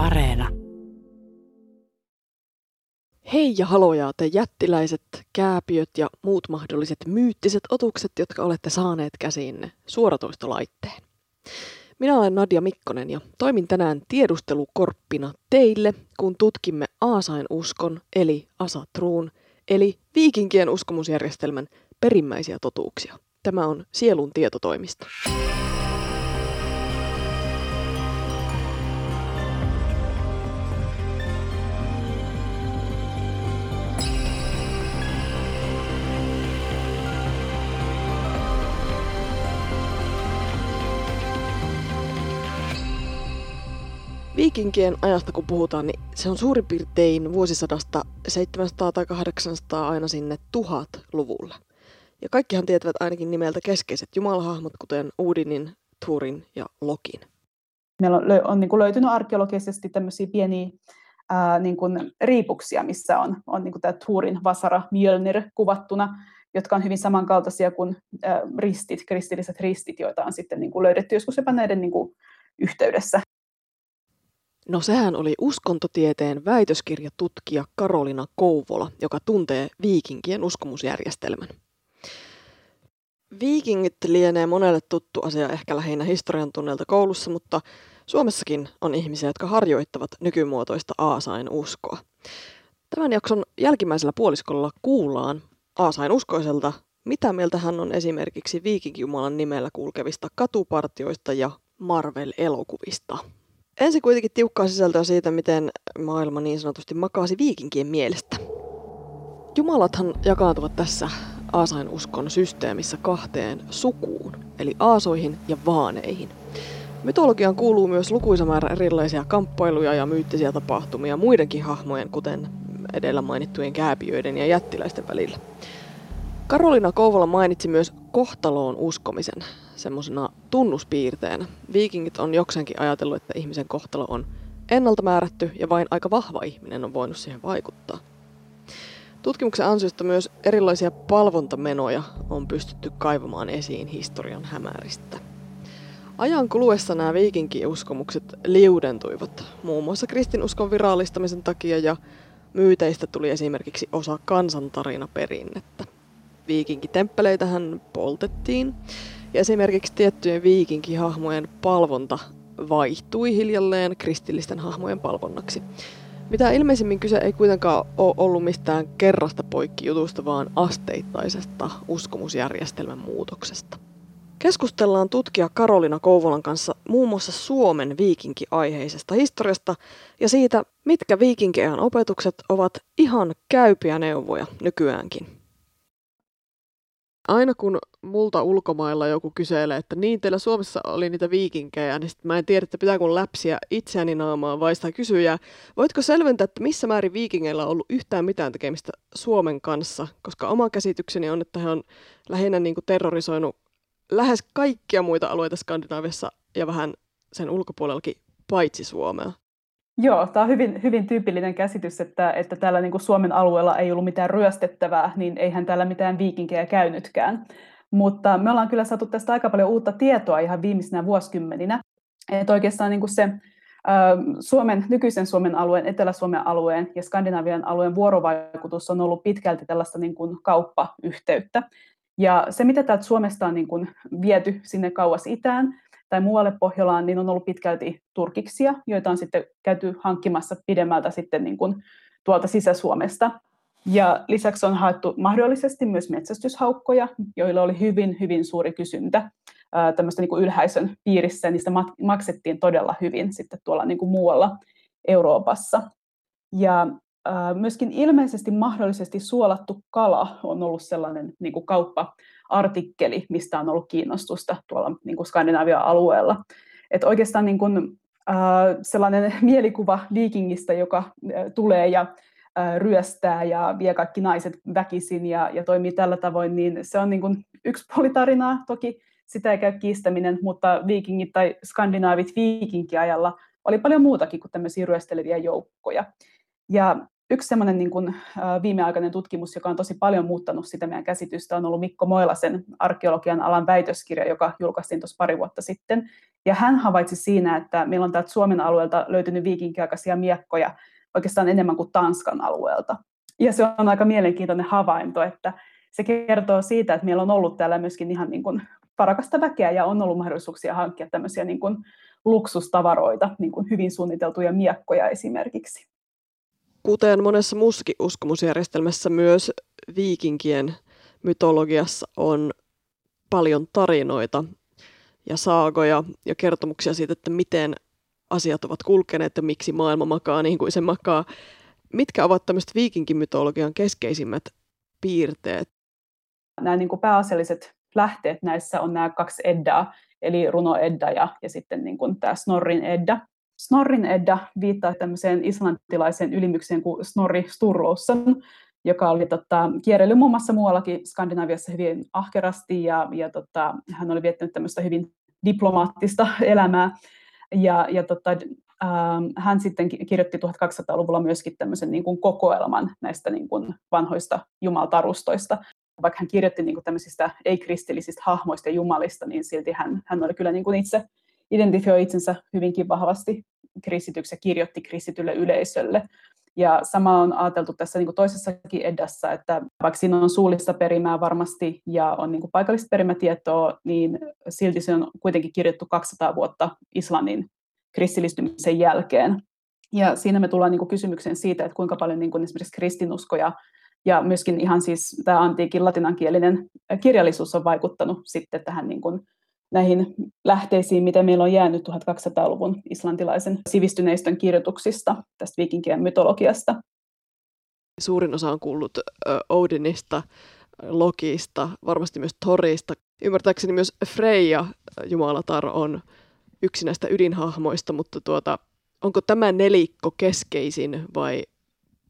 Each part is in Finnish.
Areena. Hei ja haloja te jättiläiset kääpiöt ja muut mahdolliset myyttiset otukset, jotka olette saaneet käsiinne suoratoistolaitteen. Minä olen Nadia Mikkonen ja toimin tänään tiedustelukorppina teille, kun tutkimme Aasain uskon eli Asatruun, eli viikinkien uskomusjärjestelmän perimmäisiä totuuksia. Tämä on Sielun tietotoimisto. Viikinkien ajasta kun puhutaan, niin se on suurin piirtein vuosisadasta 700 tai 800 aina sinne 1000-luvulle. Ja kaikkihan tietävät ainakin nimeltä keskeiset jumalahahmot, kuten Udinin, Turin ja Lokin. Meillä on, on niin kuin löytynyt arkeologisesti tämmöisiä pieniä ää, niin kuin riipuksia, missä on, on niin kuin tämä Turin Vasara Mjölnir kuvattuna, jotka on hyvin samankaltaisia kuin ää, ristit, kristilliset ristit, joita on sitten niin kuin löydetty joskus jopa näiden niin kuin yhteydessä. No sehän oli uskontotieteen väitöskirjatutkija Karolina Kouvola, joka tuntee viikinkien uskomusjärjestelmän. Viikingit lienee monelle tuttu asia ehkä lähinnä historian tunneilta koulussa, mutta Suomessakin on ihmisiä, jotka harjoittavat nykymuotoista Aasain uskoa. Tämän jakson jälkimmäisellä puoliskolla kuullaan Aasain uskoiselta, mitä mieltä hän on esimerkiksi viikinkijumalan nimellä kulkevista katupartioista ja Marvel-elokuvista. Ensin kuitenkin tiukkaa sisältöä siitä, miten maailma niin sanotusti makaasi viikinkien mielestä. Jumalathan jakaantuvat tässä Aasain uskon systeemissä kahteen sukuun, eli aasoihin ja vaaneihin. Mytologiaan kuuluu myös lukuisa määrä erilaisia kamppailuja ja myyttisiä tapahtumia muidenkin hahmojen, kuten edellä mainittujen kääpiöiden ja jättiläisten välillä. Karolina Kouvola mainitsi myös kohtaloon uskomisen semmoisena tunnuspiirteenä. Viikingit on jokseenkin ajatellut, että ihmisen kohtalo on ennalta määrätty ja vain aika vahva ihminen on voinut siihen vaikuttaa. Tutkimuksen ansiosta myös erilaisia palvontamenoja on pystytty kaivamaan esiin historian hämäristä. Ajan kuluessa nämä viikinkiuskomukset liudentuivat muun muassa kristinuskon virallistamisen takia ja myyteistä tuli esimerkiksi osa kansantarinaperinnettä. Viikinkitemppeitähän poltettiin ja esimerkiksi tiettyjen viikinkihahmojen palvonta vaihtui hiljalleen kristillisten hahmojen palvonnaksi. Mitä ilmeisimmin kyse ei kuitenkaan ole ollut mistään kerrasta poikkijutusta, vaan asteittaisesta uskomusjärjestelmän muutoksesta. Keskustellaan tutkija Karolina Kouvolan kanssa muun muassa Suomen viikinkiaiheisesta historiasta ja siitä, mitkä viikinkiajan opetukset ovat ihan käypiä neuvoja nykyäänkin aina kun multa ulkomailla joku kyselee, että niin teillä Suomessa oli niitä viikinkejä, niin sit mä en tiedä, että pitääkö läpsiä itseäni naamaan vai sitä kysyä. Voitko selventää, että missä määrin viikingeillä on ollut yhtään mitään tekemistä Suomen kanssa? Koska oma käsitykseni on, että he on lähinnä niin kuin terrorisoinut lähes kaikkia muita alueita Skandinaaviassa ja vähän sen ulkopuolellakin paitsi Suomea. Joo, tämä on hyvin, hyvin tyypillinen käsitys, että, että täällä niin kuin Suomen alueella ei ollut mitään ryöstettävää, niin eihän täällä mitään viikinkejä käynytkään. Mutta me ollaan kyllä saatu tästä aika paljon uutta tietoa ihan viimeisinä vuosikymmeninä. Että oikeastaan niin kuin se Suomen, nykyisen Suomen alueen, Etelä-Suomen alueen ja Skandinavian alueen vuorovaikutus on ollut pitkälti tällaista niin kuin kauppayhteyttä. Ja se, mitä täältä Suomesta on niin kuin viety sinne kauas itään, tai muualle Pohjolaan, niin on ollut pitkälti turkiksia, joita on sitten käyty hankkimassa pidemmältä sitten niin kuin tuolta Sisä-Suomesta. Ja lisäksi on haettu mahdollisesti myös metsästyshaukkoja, joilla oli hyvin, hyvin suuri kysyntä tämmöistä niin kuin ylhäisön piirissä. Niistä maksettiin todella hyvin sitten tuolla niin kuin muualla Euroopassa. Ja myöskin ilmeisesti mahdollisesti suolattu kala on ollut sellainen niin kuin kauppa-artikkeli, mistä on ollut kiinnostusta tuolla niin kuin Skandinavian alueella. Et oikeastaan niin kuin, äh, sellainen mielikuva viikingistä, joka äh, tulee ja äh, ryöstää ja vie kaikki naiset väkisin ja, ja toimii tällä tavoin, niin se on niin kuin yksi puoli tarinaa. Toki sitä ei käy kiistäminen, mutta viikingit tai skandinaavit viikinkiajalla oli paljon muutakin kuin tämmöisiä ryösteleviä joukkoja. Ja Yksi semmoinen niin kuin, viimeaikainen tutkimus, joka on tosi paljon muuttanut sitä meidän käsitystä, on ollut Mikko Moilasen arkeologian alan väitöskirja, joka julkaistiin tuossa pari vuotta sitten. Ja hän havaitsi siinä, että meillä on täältä Suomen alueelta löytynyt viikinkiaikaisia miekkoja oikeastaan enemmän kuin Tanskan alueelta. Ja se on aika mielenkiintoinen havainto, että se kertoo siitä, että meillä on ollut täällä myöskin ihan niin kuin parakasta väkeä ja on ollut mahdollisuuksia hankkia tämmöisiä niin kuin luksustavaroita, niin kuin hyvin suunniteltuja miekkoja esimerkiksi. Kuten monessa muussakin uskomusjärjestelmässä, myös viikinkien mytologiassa on paljon tarinoita ja saagoja ja kertomuksia siitä, että miten asiat ovat kulkeneet ja miksi maailma makaa niin kuin se makaa. Mitkä ovat tämmöiset viikinkimytologian keskeisimmät piirteet? Nämä niin kuin pääasialliset lähteet näissä on nämä kaksi Eddaa, eli Runo Edda ja, ja sitten niin kuin tämä Snorrin Edda. Snorrin Edda viittaa tämmöiseen islantilaiseen ylimykseen kuin Snorri Sturluson, joka oli tota, kierrellyt muun muassa muuallakin Skandinaviassa hyvin ahkerasti ja, ja tota, hän oli viettänyt tämmöistä hyvin diplomaattista elämää. Ja, ja tota, ähm, hän sitten kirjoitti 1200-luvulla myöskin tämmöisen niin kuin kokoelman näistä niin kuin vanhoista jumaltarustoista. Vaikka hän kirjoitti niin kuin tämmöisistä ei-kristillisistä hahmoista ja jumalista, niin silti hän, hän oli kyllä niin kuin itse identifioi itsensä hyvinkin vahvasti kristityksi ja kirjoitti kristitylle yleisölle. Ja sama on ajateltu tässä niin kuin toisessakin edessä, että vaikka siinä on suullista perimää varmasti ja on niin kuin paikallista perimätietoa, niin silti se on kuitenkin kirjoittu 200 vuotta Islannin kristillistymisen jälkeen. Ja siinä me tullaan niin kuin kysymykseen siitä, että kuinka paljon niin kuin esimerkiksi kristinuskoja ja myöskin ihan siis tämä antiikin latinankielinen kirjallisuus on vaikuttanut sitten tähän niin kuin näihin lähteisiin, mitä meillä on jäänyt 1200-luvun islantilaisen sivistyneistön kirjoituksista, tästä viikinkien mytologiasta. Suurin osa on kuullut Odinista, Lokista, varmasti myös Thorista. Ymmärtääkseni myös Freja, jumalatar, on yksi näistä ydinhahmoista, mutta tuota, onko tämä nelikko keskeisin vai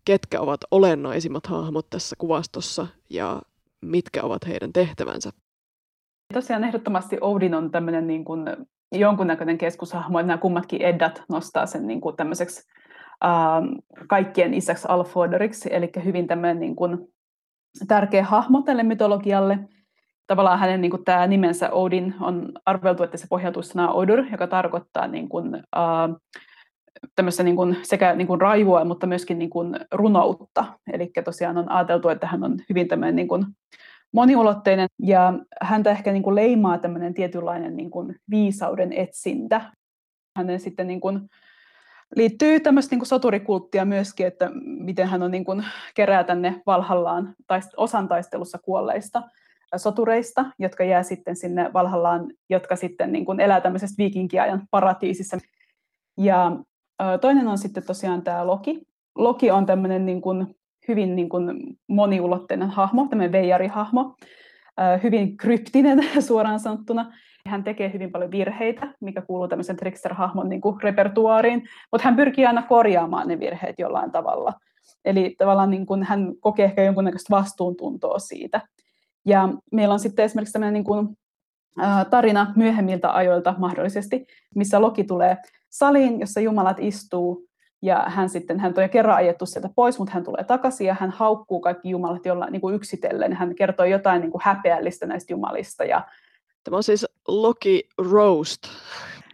ketkä ovat olennaisimmat hahmot tässä kuvastossa ja mitkä ovat heidän tehtävänsä? Tosiaan ehdottomasti Odin on tämmöinen niin kuin jonkunnäköinen keskushahmo, että nämä kummatkin Eddat nostaa sen niin kuin tämmöiseksi ähm, kaikkien isäksi Alfodoriksi, eli hyvin tämmöinen niin kuin tärkeä hahmo tälle mytologialle. Tavallaan hänen niin kuin, tämä nimensä Odin on arveltu, että se pohjautuu sanaan Odur, joka tarkoittaa niin kuin, äh, tämmöistä niin kuin, sekä niin kuin raivoa, mutta myöskin niin kuin runoutta. Eli tosiaan on ajateltu, että hän on hyvin tämmöinen niin kuin, moniulotteinen ja häntä ehkä niin kuin leimaa tämmöinen tietynlainen niin kuin viisauden etsintä. Hänen sitten niin kuin liittyy tämmöistä niin kuin soturikulttia myöskin, että miten hän on niin kuin kerää tänne Valhallaan taist- osan taistelussa kuolleista sotureista, jotka jää sitten sinne Valhallaan, jotka sitten niin kuin elää tämmöisessä viikinkiajan paratiisissa. Ja toinen on sitten tosiaan tämä Loki. Loki on tämmöinen niin kuin hyvin niin kuin moniulotteinen hahmo, tämmöinen veijari-hahmo, hyvin kryptinen suoraan sanottuna. Hän tekee hyvin paljon virheitä, mikä kuuluu tämmöisen trickster-hahmon niin kuin repertuaariin, mutta hän pyrkii aina korjaamaan ne virheet jollain tavalla. Eli tavallaan niin kuin hän kokee ehkä jonkunnäköistä vastuuntuntoa siitä. Ja meillä on sitten esimerkiksi tämmöinen niin kuin, tarina myöhemmiltä ajoilta mahdollisesti, missä Loki tulee saliin, jossa jumalat istuu ja hän sitten, hän on jo kerran ajettu sieltä pois, mutta hän tulee takaisin ja hän haukkuu kaikki jumalat jollain niin kuin yksitellen. Hän kertoo jotain niin kuin häpeällistä näistä jumalista. Ja... Tämä on siis Loki Roast.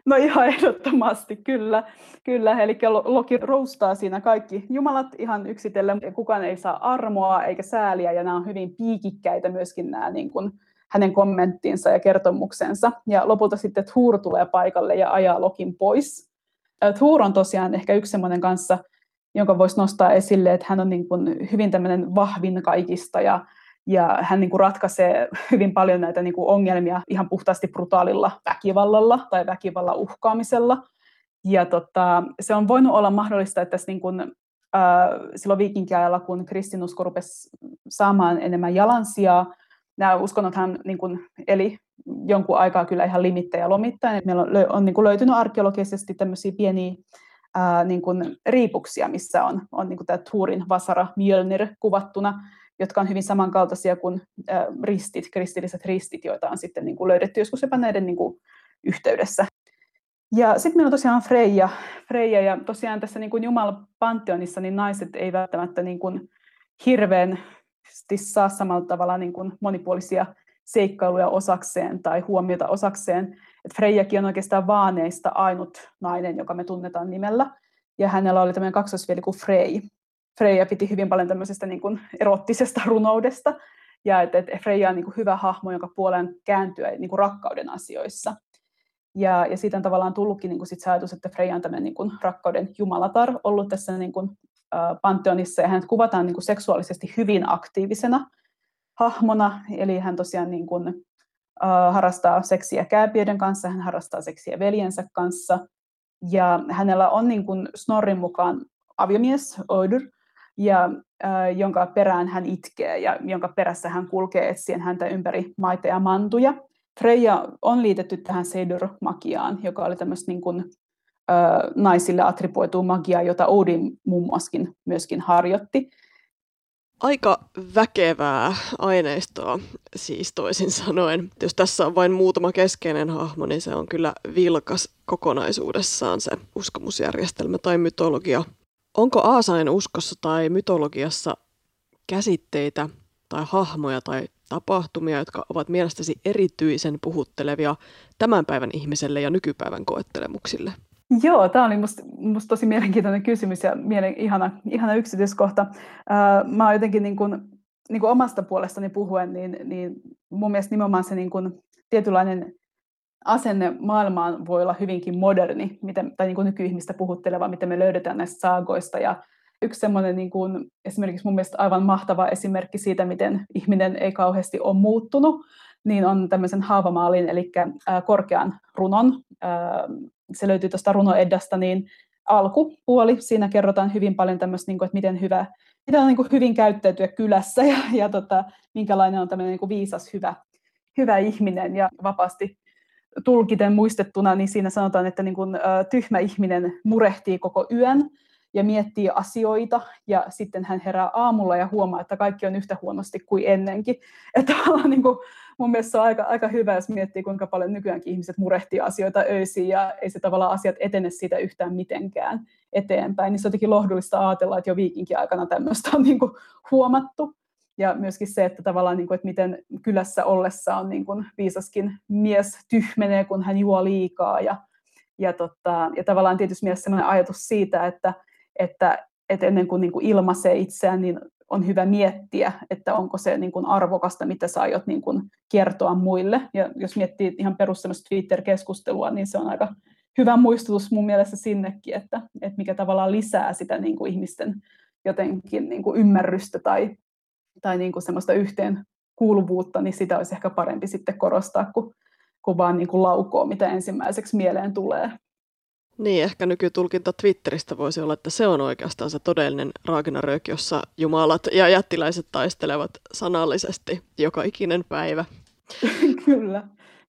No ihan ehdottomasti, kyllä. kyllä. Eli Loki roastaa siinä kaikki jumalat ihan yksitellen. Kukaan ei saa armoa eikä sääliä ja nämä on hyvin piikikkäitä myöskin nämä niin kuin, hänen kommenttinsa ja kertomuksensa. Ja lopulta sitten Thor tulee paikalle ja ajaa Lokin pois Thor on tosiaan ehkä yksi semmoinen kanssa, jonka voisi nostaa esille, että hän on niin kuin hyvin tämmöinen vahvin kaikista ja, ja hän niin kuin ratkaisee hyvin paljon näitä niin kuin ongelmia ihan puhtaasti brutaalilla väkivallalla tai väkivallan uhkaamisella. Ja tota, se on voinut olla mahdollista, että tässä niin kuin, äh, silloin viikinkiajalla, kun kristinusko rupesi saamaan enemmän jalansijaa, nämä uskonnothan niin kuin eli jonkun aikaa kyllä ihan limittäjä lomittain. Meillä on, on niin kuin löytynyt arkeologisesti tämmöisiä pieniä ää, niin kuin riipuksia, missä on, on niin kuin tämä Turin Vasara Mjölnir kuvattuna, jotka on hyvin samankaltaisia kuin ää, ristit, kristilliset ristit, joita on sitten niin kuin löydetty joskus jopa näiden niin kuin yhteydessä. Ja sitten meillä on tosiaan Freija, Freija ja tosiaan tässä niin kuin Jumalan panteonissa niin naiset ei välttämättä niin kuin hirveän saa samalla tavalla niin kuin monipuolisia seikkailuja osakseen tai huomiota osakseen. Et Freijakin on oikeastaan vaaneista ainut nainen, joka me tunnetaan nimellä. Ja hänellä oli tämmöinen kaksosveli kuin Frey. Freija piti hyvin paljon tämmöisestä niin kuin erottisesta runoudesta. Ja että et Freija on niin kuin hyvä hahmo, jonka puoleen kääntyä niin kuin rakkauden asioissa. Ja, ja siitä on tavallaan tullutkin niin kuin sit se ajatus, että Freja on tämmöinen niin kuin rakkauden jumalatar ollut tässä niin kuin, panteonissa, ja hänet kuvataan niin kuin seksuaalisesti hyvin aktiivisena hahmona, eli hän tosiaan niin kuin, äh, harrastaa seksiä kääpiöiden kanssa, hän harrastaa seksiä veljensä kanssa, ja hänellä on niin kuin Snorrin mukaan aviomies, Odur, ja äh, jonka perään hän itkee ja jonka perässä hän kulkee etsien häntä ympäri maita ja mantuja. Freja on liitetty tähän Seidur-magiaan, joka oli tämmöistä niin kuin, naisille attribuoitua magiaa, jota Odin muun muassa myöskin harjoitti. Aika väkevää aineistoa, siis toisin sanoen. Jos tässä on vain muutama keskeinen hahmo, niin se on kyllä vilkas kokonaisuudessaan se uskomusjärjestelmä tai mytologia. Onko Aasain uskossa tai mytologiassa käsitteitä tai hahmoja tai tapahtumia, jotka ovat mielestäsi erityisen puhuttelevia tämän päivän ihmiselle ja nykypäivän koettelemuksille? Joo, tämä oli musta, musta tosi mielenkiintoinen kysymys ja mielen, ihana, ihana yksityiskohta. mä oon jotenkin niin kuin, niin kuin omasta puolestani puhuen, niin, niin mun mielestä nimenomaan se niin kuin tietynlainen asenne maailmaan voi olla hyvinkin moderni, miten, tai niin nykyihmistä puhutteleva, miten me löydetään näistä saagoista ja yksi semmoinen niin kuin, esimerkiksi mun mielestä aivan mahtava esimerkki siitä, miten ihminen ei kauheasti ole muuttunut, niin on tämmöisen haavamaalin, eli korkean runon. Se löytyy tuosta runoeddasta, niin alkupuoli. Siinä kerrotaan hyvin paljon tämmöistä, niin että miten hyvä, miten on niin hyvin käyttäytyä kylässä ja, ja tota, minkälainen on tämmöinen niin viisas, hyvä, hyvä ihminen ja vapaasti tulkiten muistettuna, niin siinä sanotaan, että tyhmä ihminen murehtii koko yön ja miettii asioita ja sitten hän herää aamulla ja huomaa, että kaikki on yhtä huonosti kuin ennenkin. Että niin kuin, mun mielestä se on aika, aika hyvä, jos miettii, kuinka paljon nykyäänkin ihmiset murehtii asioita öisiin ja ei se tavallaan asiat etene siitä yhtään mitenkään eteenpäin. Niin se on jotenkin lohdullista ajatella, että jo viikinkin aikana tämmöistä on niin kuin huomattu. Ja myöskin se, että tavallaan, niin kuin, että miten kylässä ollessa on niin kuin viisaskin mies tyhmenee, kun hän juo liikaa. Ja, ja, tota, ja tavallaan tietysti mielessä sellainen ajatus siitä, että, että, että ennen kuin, niin kuin ilmaisee itseään, niin on hyvä miettiä, että onko se niin kuin arvokasta, mitä sä aiot niin kuin kertoa muille. Ja jos miettii ihan perus Twitter-keskustelua, niin se on aika hyvä muistutus mun mielestä sinnekin, että, että mikä tavallaan lisää sitä niin kuin ihmisten jotenkin niin kuin ymmärrystä tai, tai niin kuin semmoista yhteen kuuluvuutta, niin sitä olisi ehkä parempi sitten korostaa, kuin, kuin vaan niin kuin laukoo, mitä ensimmäiseksi mieleen tulee. Niin, ehkä nykytulkinta Twitteristä voisi olla, että se on oikeastaan se todellinen Ragnarök, jossa jumalat ja jättiläiset taistelevat sanallisesti joka ikinen päivä. kyllä,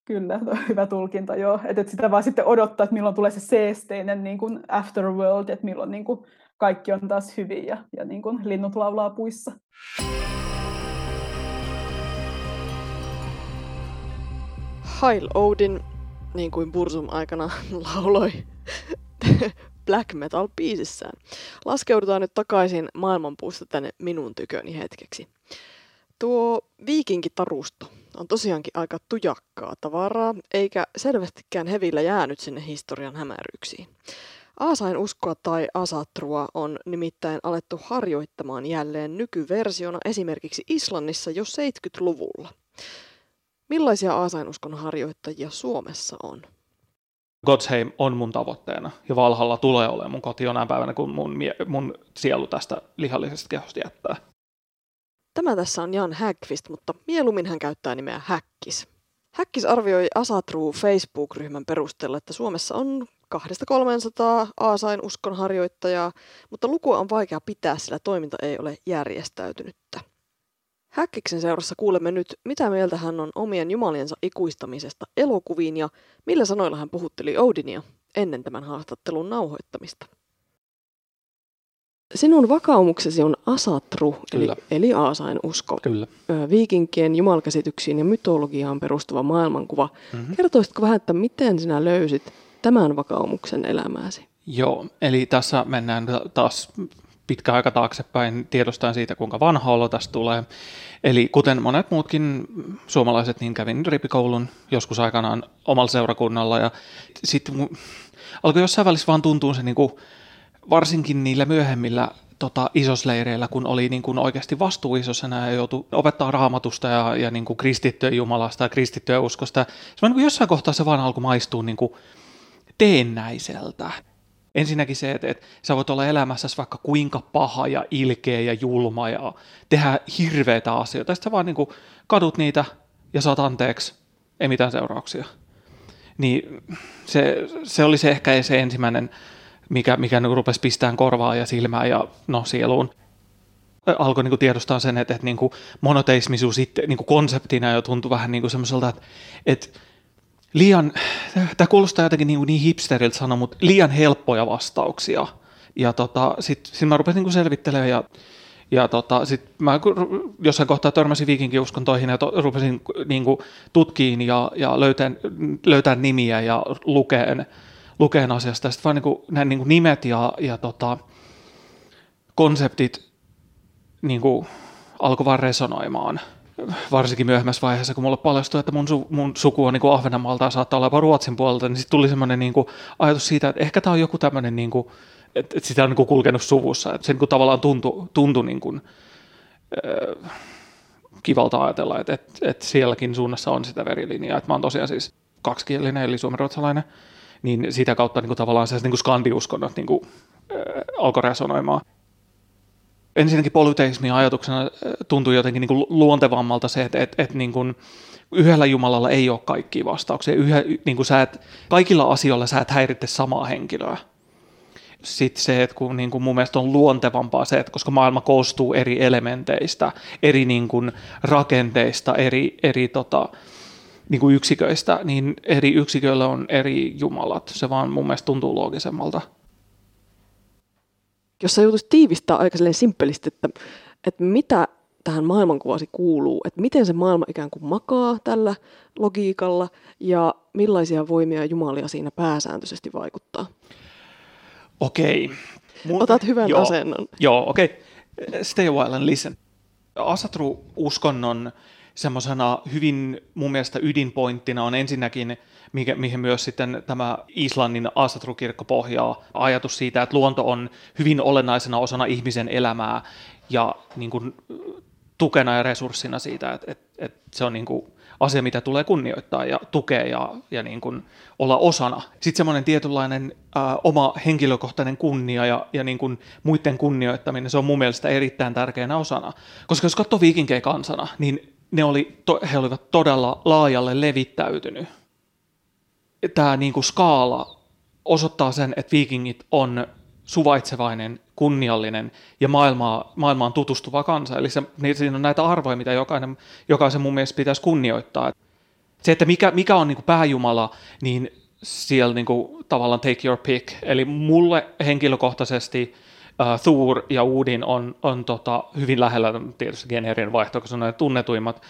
kyllä, hyvä tulkinta, joo. Että et sitä vaan sitten odottaa, että milloin tulee se seesteinen niin kuin afterworld, että milloin niin kuin kaikki on taas hyvin ja, ja niin kuin linnut laulaa puissa. Hail Odin, niin kuin Bursum aikana lauloi black metal-biisissään. Laskeudutaan nyt takaisin maailmanpuusta tänne minun tyköni hetkeksi. Tuo viikinkitarusto on tosiaankin aika tujakkaa tavaraa, eikä selvästikään hevillä jäänyt sinne historian hämäryksiin. Aasain uskoa tai asatrua on nimittäin alettu harjoittamaan jälleen nykyversiona esimerkiksi Islannissa jo 70-luvulla. Millaisia aasainuskon harjoittajia Suomessa on? Godsheim on mun tavoitteena ja Valhalla tulee olemaan mun koti jonain päivänä, kun mun, mun sielu tästä lihallisesta kehosta jättää. Tämä tässä on Jan Häggqvist, mutta mieluummin hän käyttää nimeä Häkkis. Häkkis arvioi Asatru Facebook-ryhmän perusteella, että Suomessa on 200-300 Aasain uskonharjoittajaa, mutta lukua on vaikea pitää, sillä toiminta ei ole järjestäytynyttä. Häkkiksen seurassa kuulemme nyt, mitä mieltä hän on omien jumaliensa ikuistamisesta elokuviin ja millä sanoilla hän puhutteli Odinia ennen tämän haastattelun nauhoittamista. Sinun vakaumuksesi on asatru, eli, eli aasain usko. Kyllä. Viikinkien jumalkäsityksiin ja mytologiaan perustuva maailmankuva. Mm-hmm. Kertoisitko vähän, että miten sinä löysit tämän vakaumuksen elämääsi? Joo, eli tässä mennään taas pitkä aika taaksepäin tiedostaen siitä, kuinka vanha olo tästä tulee. Eli kuten monet muutkin suomalaiset, niin kävin ripikoulun joskus aikanaan omalla seurakunnalla ja sitten alkoi jossain välissä vaan tuntua se niin kuin, varsinkin niillä myöhemmillä tota, isosleireillä, kun oli niin kuin oikeasti vastuu isosena ja joutui opettaa raamatusta ja, ja niin kuin kristittyä Jumalasta ja kristittyä uskosta. Se niin kuin jossain kohtaa se vaan alkoi maistua niin kuin teennäiseltä. Ensinnäkin se, että, että sä voit olla elämässäsi vaikka kuinka paha ja ilkeä ja julma ja tehdä hirveitä asioita. Sitten sä vaan niin kuin kadut niitä ja saat anteeksi, ei mitään seurauksia. Niin se, se oli se ehkä se ensimmäinen, mikä, mikä niin rupesi pistämään korvaa ja silmää ja no sieluun alkoi niin tiedostaa sen, että, että niin kuin monoteismisuus itse, niin kuin konseptina jo tuntui vähän niin semmoiselta, että, että liian, tämä kuulostaa jotenkin niin, niin hipsteriltä sanoa, mutta liian helppoja vastauksia. Ja tota, sitten sit mä rupesin niin selvittelemään ja, ja tota, sitten mä jossain kohtaa törmäsin viikinkiuskontoihin ja to, rupesin niin kuin, tutkiin ja, ja löytän, löytän nimiä ja lukeen, lukeen asiasta. Sitten vaan niin kuin, nämä niin nimet ja, ja tota, konseptit niin alkoi vaan resonoimaan – varsinkin myöhemmässä vaiheessa, kun mulle paljastui, että mun, su, mun suku on niin Ahvenanmaalta ja saattaa olla jopa Ruotsin puolelta, niin sitten tuli semmoinen niin ajatus siitä, että ehkä tämä on joku tämmöinen, niin kuin, että, että sitä on niin kuin kulkenut suvussa. Että se niin kuin tavallaan tuntui, tuntui niin kuin, äh, kivalta ajatella, että, että, että sielläkin suunnassa on sitä verilinjaa. Että mä oon tosiaan siis kaksikielinen, eli suomenruotsalainen, niin sitä kautta niin kuin tavallaan se niin kuin skandiuskonnot niin kuin, äh, alkoi resonoimaan ensinnäkin polyteismin ajatuksena äh, tuntuu jotenkin niin kuin luontevammalta se, että, että, että niin kuin yhdellä Jumalalla ei ole kaikkia vastauksia. Yhä, niin kuin sä et, kaikilla asioilla sä et häiritse samaa henkilöä. Sitten se, että kun niin kuin mun mielestä on luontevampaa se, että koska maailma koostuu eri elementeistä, eri niin kuin rakenteista, eri, eri tota, niin kuin yksiköistä, niin eri yksiköillä on eri jumalat. Se vaan mun mielestä tuntuu loogisemmalta jos sä joutuisit tiivistää aika simppelisti, että, että mitä tähän maailmankuvasi kuuluu, että miten se maailma ikään kuin makaa tällä logiikalla ja millaisia voimia jumalia siinä pääsääntöisesti vaikuttaa. Okei. Mun... Otat hyvän joo, asennon. Joo, okei. Okay. Stay a while and listen. Asatru-uskonnon semmoisena hyvin mun mielestä ydinpointtina on ensinnäkin, mihin myös sitten tämä Islannin Asatrukirkko pohjaa, ajatus siitä, että luonto on hyvin olennaisena osana ihmisen elämää ja niin kuin, tukena ja resurssina siitä, että, että, että se on niin kuin, asia, mitä tulee kunnioittaa ja tukea ja, ja niin kuin olla osana. Sitten semmoinen tietynlainen ää, oma henkilökohtainen kunnia ja, ja niin kuin muiden kunnioittaminen, se on mun mielestä erittäin tärkeänä osana. Koska jos katsoo viikinkejä kansana, niin ne oli, to, he olivat todella laajalle levittäytynyt. Tämä niin kuin skaala osoittaa sen, että viikingit on suvaitsevainen, kunniallinen ja maailmaa, maailmaan tutustuva kansa. Eli se, niin siinä on näitä arvoja, mitä jokainen, jokaisen mun mielestä pitäisi kunnioittaa. Se, että mikä, mikä on niin kuin pääjumala, niin siellä niin kuin, tavallaan take your pick. Eli mulle henkilökohtaisesti – uh, Thor ja Udin on, on tota, hyvin lähellä tietysti geneerien vaihto, koska on ne tunnetuimmat.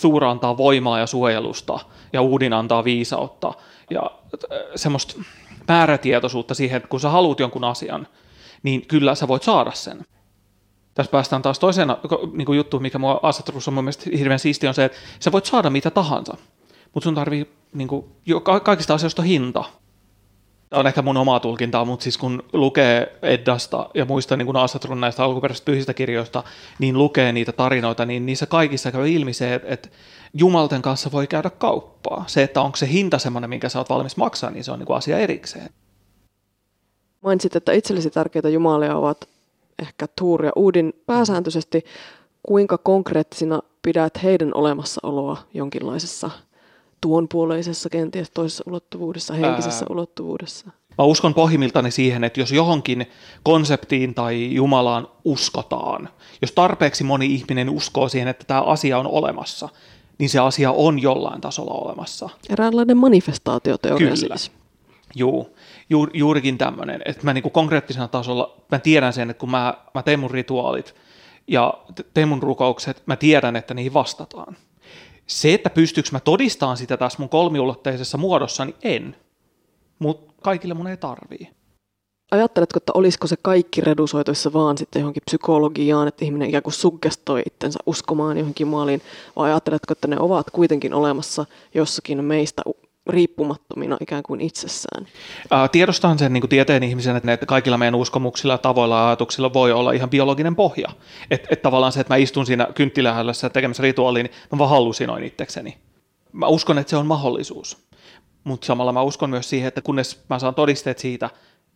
Thor antaa voimaa ja suojelusta ja Udin antaa viisautta ja äh, semmoista määrätietoisuutta siihen, että kun sä haluat jonkun asian, niin kyllä sä voit saada sen. Tässä päästään taas toiseen niin kuin juttuun, mikä mua asettelussa on mun mielestä hirveän siistiä, on se, että sä voit saada mitä tahansa, mutta sun tarvii, niin kuin, kaikista asioista hinta on ehkä mun omaa tulkintaa, mutta siis kun lukee Eddasta ja muista niin Asatrun näistä alkuperäisistä pyhistä kirjoista, niin lukee niitä tarinoita, niin niissä kaikissa käy ilmi se, että Jumalten kanssa voi käydä kauppaa. Se, että onko se hinta semmoinen, minkä sä oot valmis maksaa, niin se on niin kuin asia erikseen. Mainitsit, että itsellesi tärkeitä jumalia ovat ehkä Tuur ja Uudin pääsääntöisesti. Kuinka konkreettisina pidät heidän olemassaoloa jonkinlaisessa tuonpuoleisessa, kenties toisessa ulottuvuudessa, henkisessä Ää... ulottuvuudessa? Mä uskon pohjimmiltani siihen, että jos johonkin konseptiin tai Jumalaan uskotaan, jos tarpeeksi moni ihminen uskoo siihen, että tämä asia on olemassa, niin se asia on jollain tasolla olemassa. Eräänlainen manifestaatioteoria Kyllä. siis. Juu, Juur, juurikin tämmöinen, että mä niinku konkreettisena tasolla, mä tiedän sen, että kun mä, mä teen mun rituaalit ja teen mun rukoukset, mä tiedän, että niihin vastataan. Se, että pystyykö mä todistamaan sitä taas mun kolmiulotteisessa muodossa, niin en. mutta kaikille mun ei tarvii. Ajatteletko, että olisiko se kaikki redusoituissa vaan sitten johonkin psykologiaan, että ihminen ikään kuin suggestoi itsensä uskomaan johonkin maaliin, vai ajatteletko, että ne ovat kuitenkin olemassa jossakin meistä riippumattomina ikään kuin itsessään? tiedostan sen niin kuin tieteen ihmisen, että kaikilla meidän uskomuksilla, tavoilla ja ajatuksilla voi olla ihan biologinen pohja. Että et tavallaan se, että mä istun siinä kynttilähällössä tekemässä rituaaliin, niin mä vaan hallusinoin itsekseni. Mä uskon, että se on mahdollisuus. Mutta samalla mä uskon myös siihen, että kunnes mä saan todisteet siitä,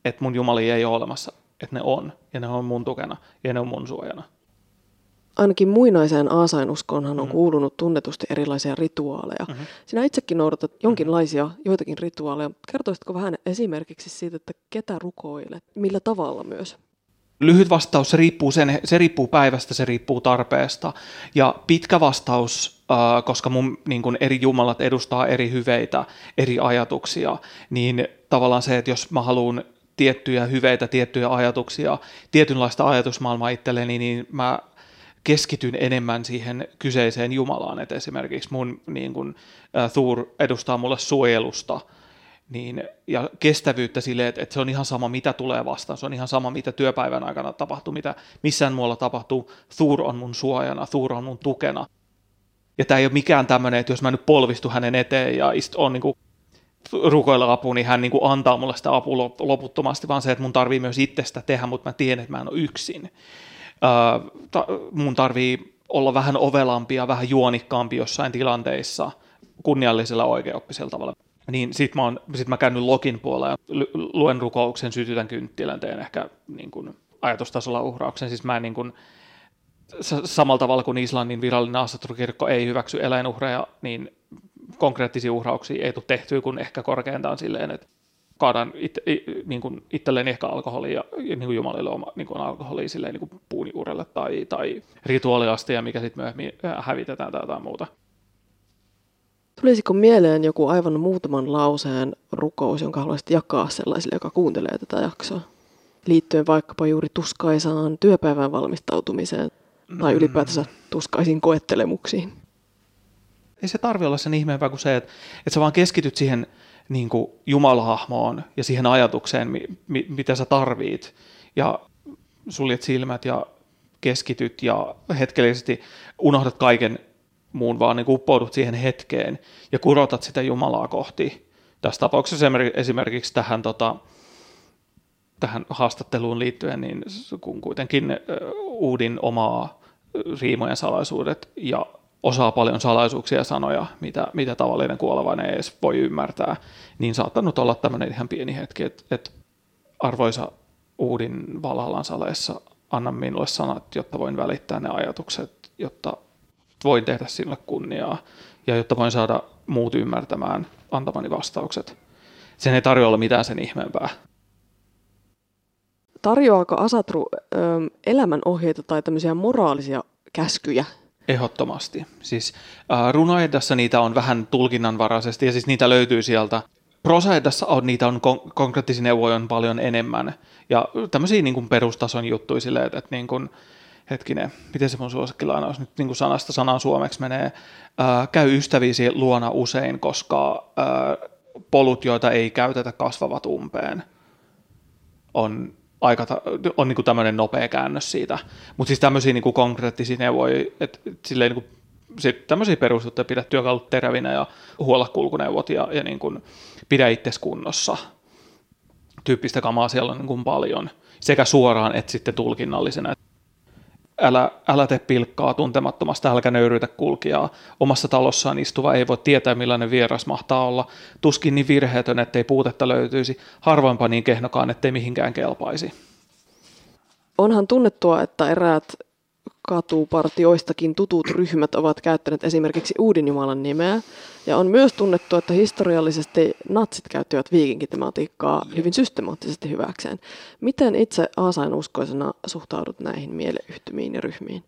että mun jumali ei ole olemassa, että ne on, ja ne on mun tukena, ja ne on mun suojana. Ainakin muinaiseen aasainuskoonhan on mm. kuulunut tunnetusti erilaisia rituaaleja. Mm-hmm. Sinä itsekin noudatat jonkinlaisia, joitakin rituaaleja. Kertoisitko vähän esimerkiksi siitä, että ketä rukoilet, millä tavalla myös? Lyhyt vastaus, se riippuu, sen, se riippuu päivästä, se riippuu tarpeesta. Ja pitkä vastaus, äh, koska mun niin kun eri jumalat edustaa eri hyveitä, eri ajatuksia, niin tavallaan se, että jos mä haluan tiettyjä hyveitä, tiettyjä ajatuksia, tietynlaista ajatusmaailmaa itselleni, niin mä keskityn enemmän siihen kyseiseen Jumalaan, että esimerkiksi mun niin kun, uh, Thor edustaa mulle suojelusta, niin, ja kestävyyttä sille, että, että se on ihan sama, mitä tulee vastaan, se on ihan sama, mitä työpäivän aikana tapahtuu, mitä missään muualla tapahtuu, Thor on mun suojana, Thor on mun tukena. Ja tämä ei ole mikään tämmöinen, että jos mä nyt polvistun hänen eteen ja on niin kuin rukoilla apua, niin hän niin kuin antaa mulle sitä apua loputtomasti, vaan se, että mun tarvii myös itsestä tehdä, mutta mä tiedän, että mä en ole yksin. Ta- mun tarvii olla vähän ovelampi ja vähän juonikkaampi jossain tilanteissa kunniallisella oikeoppisella tavalla. Niin sit mä, oon, sit mä käyn login puolella ja luen rukouksen, sytytän kynttilän, teen ehkä niin kuin ajatustasolla uhrauksen. Siis mä en niin kuin, samalla tavalla kuin Islannin virallinen asetrukirkko ei hyväksy eläinuhreja, niin konkreettisia uhrauksia ei tule tehtyä kuin ehkä korkeintaan silleen, että kaadan it, niin kuin itselleen ehkä alkoholia ja niin kuin Jumalille oma niin kuin alkoholia silleen niin kuin puun juurelle tai, tai rituaaliasti ja mikä sitten myöhemmin äh, hävitetään tai jotain muuta. Tulisiko mieleen joku aivan muutaman lauseen rukous, jonka haluaisit jakaa sellaisille, joka kuuntelee tätä jaksoa? Liittyen vaikkapa juuri tuskaisaan työpäivän valmistautumiseen tai ylipäätänsä tuskaisiin koettelemuksiin ei se tarvi olla sen ihmeempää kuin se, että, että sä vaan keskityt siihen niin kuin jumalahahmoon ja siihen ajatukseen, mi, mi, mitä sä tarvit, ja suljet silmät ja keskityt ja hetkellisesti unohdat kaiken muun, vaan niin uppoudut siihen hetkeen ja kurotat sitä Jumalaa kohti. Tässä tapauksessa esimerkiksi tähän, tota, tähän haastatteluun liittyen, niin kun kuitenkin uudin omaa riimojen salaisuudet ja osaa paljon salaisuuksia ja sanoja, mitä, mitä tavallinen kuolevainen ei edes voi ymmärtää, niin saattanut olla tämmöinen ihan pieni hetki, että, että arvoisa Uudin Valhallan saleessa, anna minulle sanat, jotta voin välittää ne ajatukset, jotta voin tehdä sinulle kunniaa ja jotta voin saada muut ymmärtämään antamani vastaukset. Sen ei tarjoa olla mitään sen ihmeempää. Tarjoaako Asatru ö, elämänohjeita tai tämmöisiä moraalisia käskyjä Ehdottomasti. Siis äh, runoedassa niitä on vähän tulkinnanvaraisesti ja siis niitä löytyy sieltä. Prosaedassa on, niitä on kon- konkreettisia neuvoja on paljon enemmän. Ja tämmöisiä niin kuin perustason juttuja silleen, että, että niin kuin, hetkinen, miten se mun suosikkilainaus nyt niin kuin sanasta sanaan suomeksi menee, äh, käy ystäviisi luona usein, koska äh, polut, joita ei käytetä, kasvavat umpeen. On aika on niin tämmöinen nopea käännös siitä. Mutta siis tämmöisiä niin konkreettisia neuvoja, että silleen niin kuin, tämmöisiä perustuttuja pidä työkalut terävinä ja huolla kulkuneuvot ja, ja niin kuin, pidä itsesi kunnossa. Tyyppistä kamaa siellä on niin kuin paljon, sekä suoraan että sitten tulkinnallisena älä, älä tee pilkkaa tuntemattomasta, älkä nöyryytä kulkijaa. Omassa talossaan istuva ei voi tietää, millainen vieras mahtaa olla. Tuskin niin virheetön, ettei puutetta löytyisi, harvoinpa niin kehnokaan, ettei mihinkään kelpaisi. Onhan tunnettua, että eräät katupartioistakin tutut ryhmät ovat käyttäneet esimerkiksi Uudinjumalan nimeä. Ja on myös tunnettu, että historiallisesti natsit käyttivät viikinkitematiikkaa hyvin systemaattisesti hyväkseen. Miten itse aasainuskoisena suhtaudut näihin mieleyhtymiin ja ryhmiin?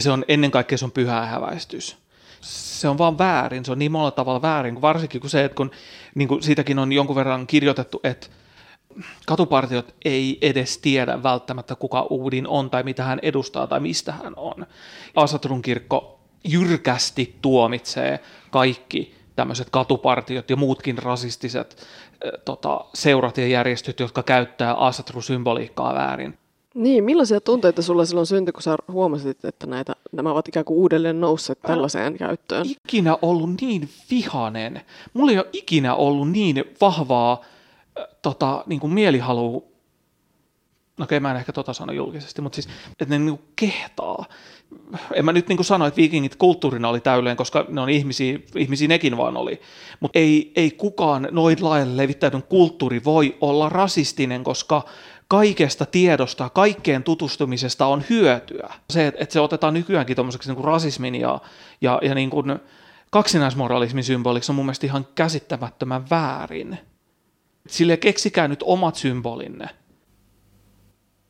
Se on ennen kaikkea se on pyhä häväistys. Se on vaan väärin, se on niin monella tavalla väärin, varsinkin kun se, että kun niin kuin siitäkin on jonkun verran kirjoitettu, että katupartiot ei edes tiedä välttämättä kuka Uudin on tai mitä hän edustaa tai mistä hän on. Asatrun kirkko jyrkästi tuomitsee kaikki tämmöiset katupartiot ja muutkin rasistiset tota, seurat ja järjestöt, jotka käyttää Asatru-symboliikkaa väärin. Niin, millaisia tunteita sulla silloin syntyi, kun sä huomasit, että näitä, nämä ovat ikään kuin uudelleen nousseet tällaiseen käyttöön? Ikinä ollut niin vihanen. Mulla ei ole ikinä ollut niin vahvaa tota, niin kuin mielihalua no okei, mä en ehkä tota sano julkisesti, mutta siis, että ne niinku kehtaa. En mä nyt niinku sano, että viikingit kulttuurina oli täyleen, koska ne on ihmisiä, ihmisiä nekin vaan oli. Mutta ei, ei kukaan noin laajalle levittäytynyt kulttuuri voi olla rasistinen, koska kaikesta tiedosta, kaikkeen tutustumisesta on hyötyä. Se, että se otetaan nykyäänkin tuommoiseksi niin rasismin ja, ja, ja niin kuin kaksinaismoralismin symboliksi on mun mielestä ihan käsittämättömän väärin. Sille keksikää nyt omat symbolinne.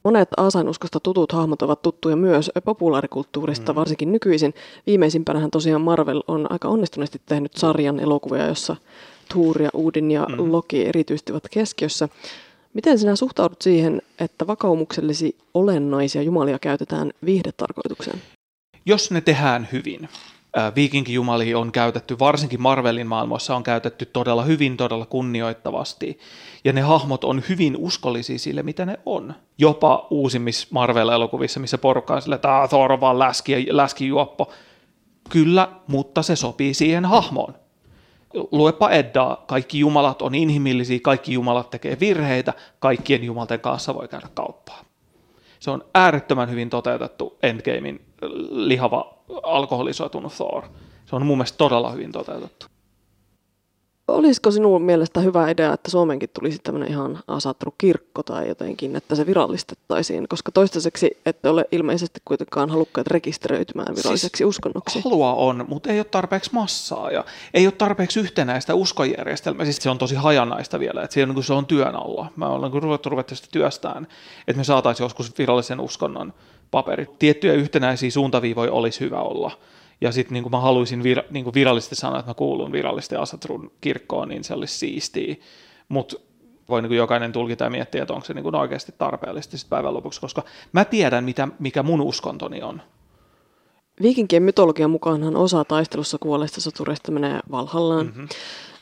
Monet Aasainuskosta tutut hahmot ovat tuttuja myös populaarikulttuurista, mm. varsinkin nykyisin. Viimeisimpänähän tosiaan Marvel on aika onnistuneesti tehnyt sarjan elokuvia, jossa Thor ja Udin ja mm. Loki erityisesti ovat keskiössä. Miten sinä suhtaudut siihen, että vakaumuksellisi olennaisia jumalia käytetään viihdetarkoitukseen? Jos ne tehdään hyvin, viikinkijumalia on käytetty, varsinkin Marvelin maailmassa on käytetty todella hyvin, todella kunnioittavasti. Ja ne hahmot on hyvin uskollisia sille, mitä ne on. Jopa uusimmissa Marvel-elokuvissa, missä porukka on sille, että Thor on vaan läski, läskijuoppo. Kyllä, mutta se sopii siihen hahmoon. Luepa Eddaa, kaikki jumalat on inhimillisiä, kaikki jumalat tekee virheitä, kaikkien jumalten kanssa voi käydä kauppaa. Se on äärettömän hyvin toteutettu Endgamein lihava alkoholisoitunut Thor. Se on mun mielestä todella hyvin toteutettu. Olisiko sinun mielestä hyvä idea, että Suomenkin tulisi tämmöinen ihan Asatru-kirkko tai jotenkin, että se virallistettaisiin? Koska toistaiseksi ette ole ilmeisesti kuitenkaan halukkaat rekisteröitymään viralliseksi siis uskonnoksi. Halua on, mutta ei ole tarpeeksi massaa ja ei ole tarpeeksi yhtenäistä uskojärjestelmää. Siis se on tosi hajanaista vielä, että se on, se on työn alla. Mä olen ruvettu, ruvettu sitä työstään, että me saataisiin joskus virallisen uskonnon paperit. Tiettyjä yhtenäisiä suuntaviivoja olisi hyvä olla. Ja sitten niin mä haluaisin vir, niin virallisesti sanoa, että mä kuulun virallisesti Asatrun kirkkoon, niin se olisi siistiä. Mutta voi niin jokainen tulkita ja miettiä, että onko se niin oikeasti tarpeellista sitten päivän lopuksi, koska mä tiedän, mitä, mikä mun uskontoni on. Viikinkien mytologian mukaanhan osa taistelussa kuolleista sotureista menee Valhallaan. Mm-hmm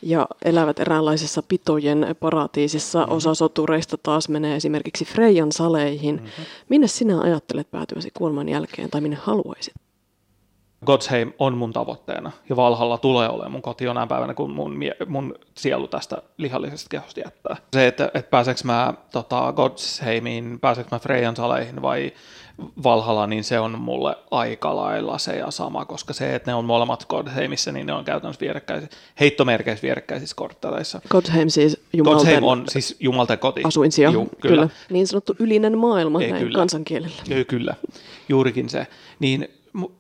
ja elävät eräänlaisessa pitojen paratiisissa. Mm-hmm. Osa sotureista taas menee esimerkiksi Freijan saleihin. Mm-hmm. Minne sinä ajattelet päätyväsi kuoleman jälkeen tai minne haluaisit? Godsheim on mun tavoitteena ja Valhalla tulee olemaan mun koti jonain päivänä, kun mun, mun sielu tästä lihallisesta kehosta jättää. Se, että, että pääseekö mä tota, Godsheimiin, pääseekö mä Freijan saleihin vai Valhalla, niin se on mulle aika lailla se ja sama, koska se, että ne on molemmat Godheimissa, niin ne on käytännössä vierekkäisiä, heittomerkeissä vierekkäisissä kortteleissa. Godheim siis Jumalten, Godheim on siis Jumalten koti. Asuinsija, Ju, kyllä. kyllä. Niin sanottu ylinen maailma Ei, näin kyllä. kansankielellä. Ei, kyllä, juurikin se. Niin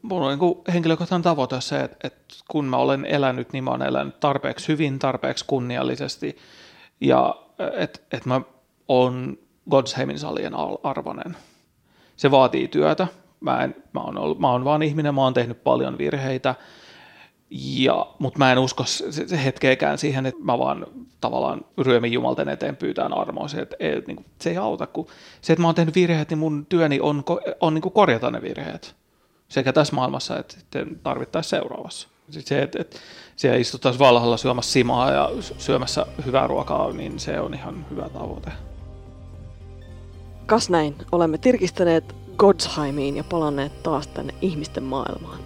mulla on niin henkilökohtainen tavoite se, että, että kun mä olen elänyt, niin mä olen elänyt tarpeeksi hyvin, tarpeeksi kunniallisesti ja että että mä oon Godsheimin salien arvonen se vaatii työtä. Mä, en, mä, oon ollut, mä oon vaan ihminen, mä oon tehnyt paljon virheitä, ja, mutta mä en usko se, se hetkeekään siihen, että mä vaan tavallaan ryömin jumalten eteen pyytään armoa. Se, että ei, niin kuin, se ei auta, kun se, että mä oon tehnyt virheet, niin mun työni on, on niin korjata ne virheet. Sekä tässä maailmassa että sitten tarvittaessa seuraavassa. Sitten se, että, että siellä istuttaisiin valhalla syömässä simaa ja syömässä hyvää ruokaa, niin se on ihan hyvä tavoite. Kas näin, olemme tirkistäneet Godsheimiin ja palanneet taas tänne ihmisten maailmaan.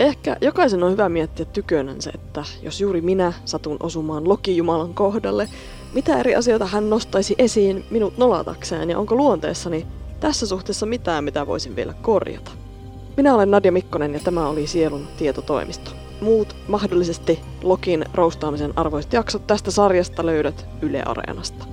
Ehkä jokaisen on hyvä miettiä tykönänsä, että jos juuri minä satun osumaan Loki-jumalan kohdalle, mitä eri asioita hän nostaisi esiin minut nolatakseen ja onko luonteessani tässä suhteessa mitään, mitä voisin vielä korjata. Minä olen Nadia Mikkonen ja tämä oli Sielun tietotoimisto. Muut mahdollisesti Lokin roustaamisen arvoiset jaksot tästä sarjasta löydät Yle Areenasta.